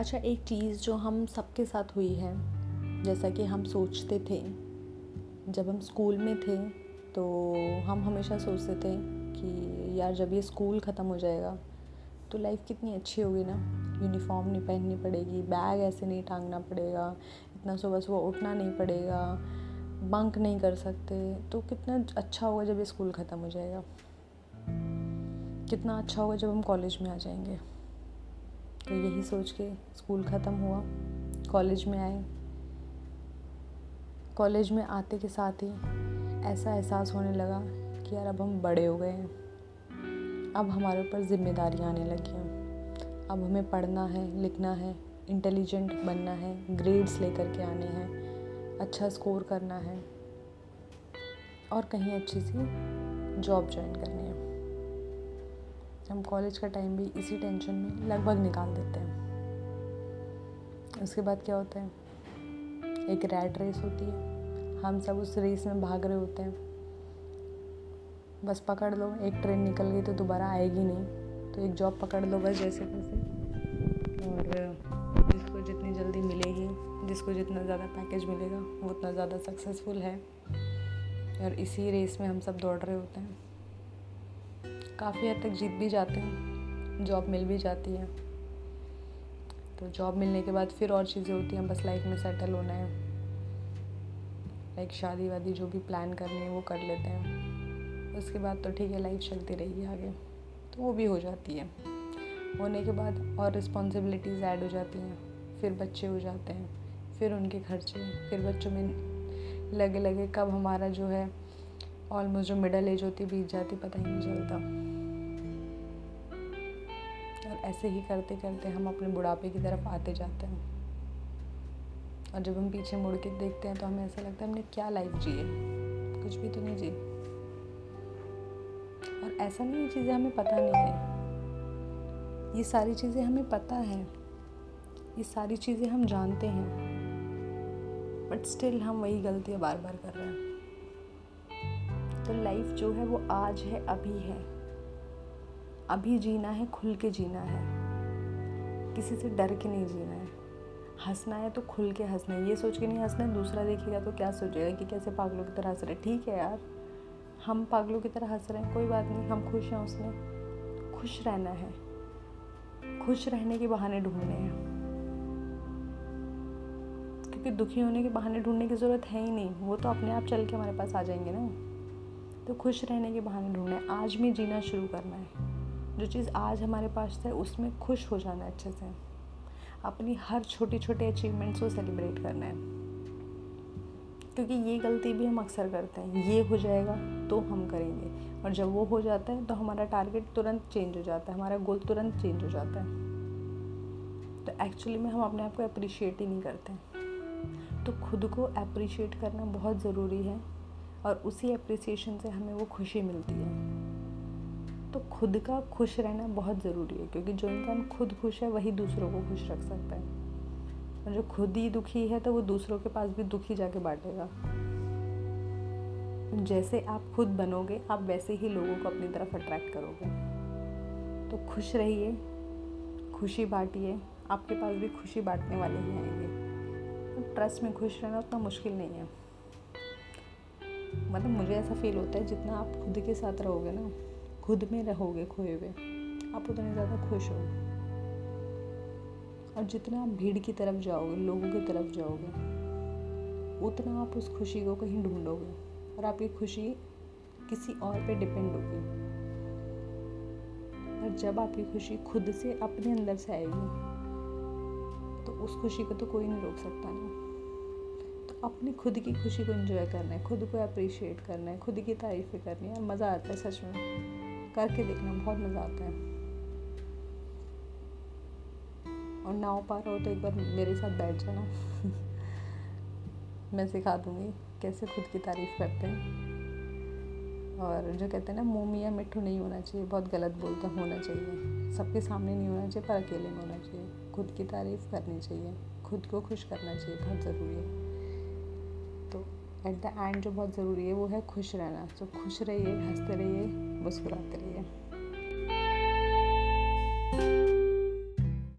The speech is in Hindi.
अच्छा एक चीज़ जो हम सबके साथ हुई है, जैसा कि हम सोचते थे, जब हम स्कूल में थे तो हम हमेशा सोचते थे कि यार, जब ये स्कूल ख़त्म हो जाएगा तो लाइफ कितनी अच्छी होगी ना? यूनिफॉर्म नहीं पहननी पड़ेगी, बैग ऐसे नहीं टांगना पड़ेगा, इतना सुबह सुबह उठना नहीं पड़ेगा बंक नहीं कर सकते तो कितना अच्छा होगा जब ये स्कूल ख़त्म हो जाएगा। कितना अच्छा होगा जब हम कॉलेज में आ जाएँगे। तो यही सोच के स्कूल ख़त्म हुआ। कॉलेज में आए। कॉलेज में आते के साथ ही ऐसा एहसास होने लगा कि यार अब हम बड़े हो गए हैं। अब हमारे ऊपर जिम्मेदारियाँ आने लगी हैं। अब हमें पढ़ना है, लिखना है इंटेलिजेंट बनना है ग्रेड्स लेकर के आने हैं अच्छा स्कोर करना है और कहीं अच्छी सी जॉब ज्वाइन करनी है। हम कॉलेज का टाइम भी इसी टेंशन में लगभग निकाल देते हैं। उसके बाद क्या होता है? एक रैट रेस होती है। हम सब उस रेस में भाग रहे होते हैं। बस पकड़ लो, एक ट्रेन निकल गई तो दोबारा आएगी नहीं। तो एक जॉब पकड़ लो बस जैसे तैसे। और, जिसको जितनी जल्दी मिलेगी, जिसको जितना ज़्यादा पैकेज मिलेगा, वो उतना ज़्यादा सक्सेसफुल है। और इसी रेस में हम सब दौड़ रहे होते हैं। काफ़ी हद तक जीत भी जाते हैं, जॉब मिल भी जाती है। तो जॉब मिलने के बाद फिर और चीज़ें होती हैं, बस लाइफ में सेटल होना है। लाइक शादी वादी जो भी प्लान करनी है, वो कर लेते हैं। उसके बाद तो ठीक है लाइफ चलती रहेगी आगे। तो वो भी हो जाती है। होने के बाद और रिस्पॉन्सिबिलिटीज़ ऐड हो जाती हैं। फिर बच्चे हो जाते हैं, फिर उनके खर्चे, फिर बच्चों में लगे लगे कब हमारा जो है ऑलमोस्ट जो मिडल एज होती बीत जाती पता ही नहीं चलता। ऐसे ही करते करते हम अपने बुढ़ापे की तरफ़ आते जाते हैं। और जब हम पीछे मुड़ के देखते हैं तो हमें ऐसा लगता है हमने क्या लाइफ जी है? कुछ भी तो नहीं जी। और ऐसा नहीं चीज़ें हमें पता नहीं है। ये सारी चीज़ें हमें पता है। ये सारी चीज़ें हम जानते हैं। बट स्टिल हम वही गलतियाँ बार बार कर रहे हैं। तो लाइफ जो है वो आज है, अभी है। अभी जीना है, खुल के जीना है। किसी से डर के नहीं जीना है। हंसना है तो खुल के हंसना है। ये सोच के नहीं हंसना है दूसरा देखेगा तो क्या सोचेगा कि कैसे पागलों की तरह हंस रहे ठीक है यार, हम पागलों की तरह हंस रहे हैं, कोई बात नहीं, हम खुश हैं उसमें। खुश रहना है। खुश रहने के बहाने ढूँढने हैं। क्योंकि दुखी होने के बहाने ढूँढने की ज़रूरत है ही नहीं। वो तो अपने आप चल के हमारे पास आ जाएँगे ना। तो खुश रहने के बहाने ढूंढना है। आज में जीना शुरू करना है। जो चीज़ आज हमारे पास है, उसमें खुश हो जाना अच्छे से। अपनी हर छोटी छोटी अचीवमेंट्स को सेलिब्रेट करना है। क्योंकि ये गलती भी हम अक्सर करते हैं, ये हो जाएगा तो हम करेंगे। और जब वो हो जाता है तो हमारा टारगेट तुरंत चेंज हो जाता है, हमारा गोल तुरंत चेंज हो जाता है। तो एक्चुअली में हम अपने आप को अप्रिशिएट ही नहीं करते। तो खुद को अप्रिशिएट करना बहुत ज़रूरी है, और उसी अप्रिसिएशन से हमें वो खुशी मिलती है। तो खुद का खुश रहना बहुत ज़रूरी है, क्योंकि जो इंसान खुद खुश है, वही दूसरों को खुश रख सकता है। और जो खुद ही दुखी है तो वो दूसरों के पास भी दुखी जाके बांटेगा। जैसे आप खुद बनोगे, आप वैसे ही लोगों को अपनी तरफ़ अट्रैक्ट करोगे। तो खुश रहिए, खुशी बांटिए, आपके पास भी खुशी बांटने वाले ही आएँगे। ट्रस्ट में खुश रहना उतना मुश्किल नहीं है। मतलब मुझे ऐसा फील होता है जितना आप खुद के साथ रहोगे ना। खुद में रहोगे खोए हुए, आप उतने ज़्यादा खुश हो और जितना आप भीड़ की तरफ़ जाओगे, लोगों की तरफ़ जाओगे, उतना आप उस खुशी को कहीं ढूंढोगे और आपकी खुशी किसी और पे डिपेंड होगी। और जब आपकी खुशी खुद से अपने अंदर से आएगी तो उस खुशी को तो कोई नहीं रोक सकता ना। तो अपनी खुद की खुशी को एंजॉय करना है, खुद को अप्रिशिएट करना है, खुद की तारीफ़ें करनी है, मज़ा आता है सच में। करके देखना, बहुत मज़ा आता है। और ना हो पा रहा हो तो एक बार मेरे साथ बैठ जाना। मैं सिखा दूँगी कैसे खुद की तारीफ़ करते हैं। और जो कहते हैं ना, मुँह मियाँ मिट्ठू नहीं होना चाहिए, बहुत गलत बोलता होना चाहिए। सबके सामने नहीं होना चाहिए, पर अकेले में होना चाहिए। खुद की तारीफ़ करनी चाहिए, खुद को खुश करना चाहिए, बहुत ज़रूरी है। तो एट द एंड जो बहुत ज़रूरी है, वो है खुश रहना। तो खुश रहिए, हँसते रहिए, मुस्कुराते रहिए।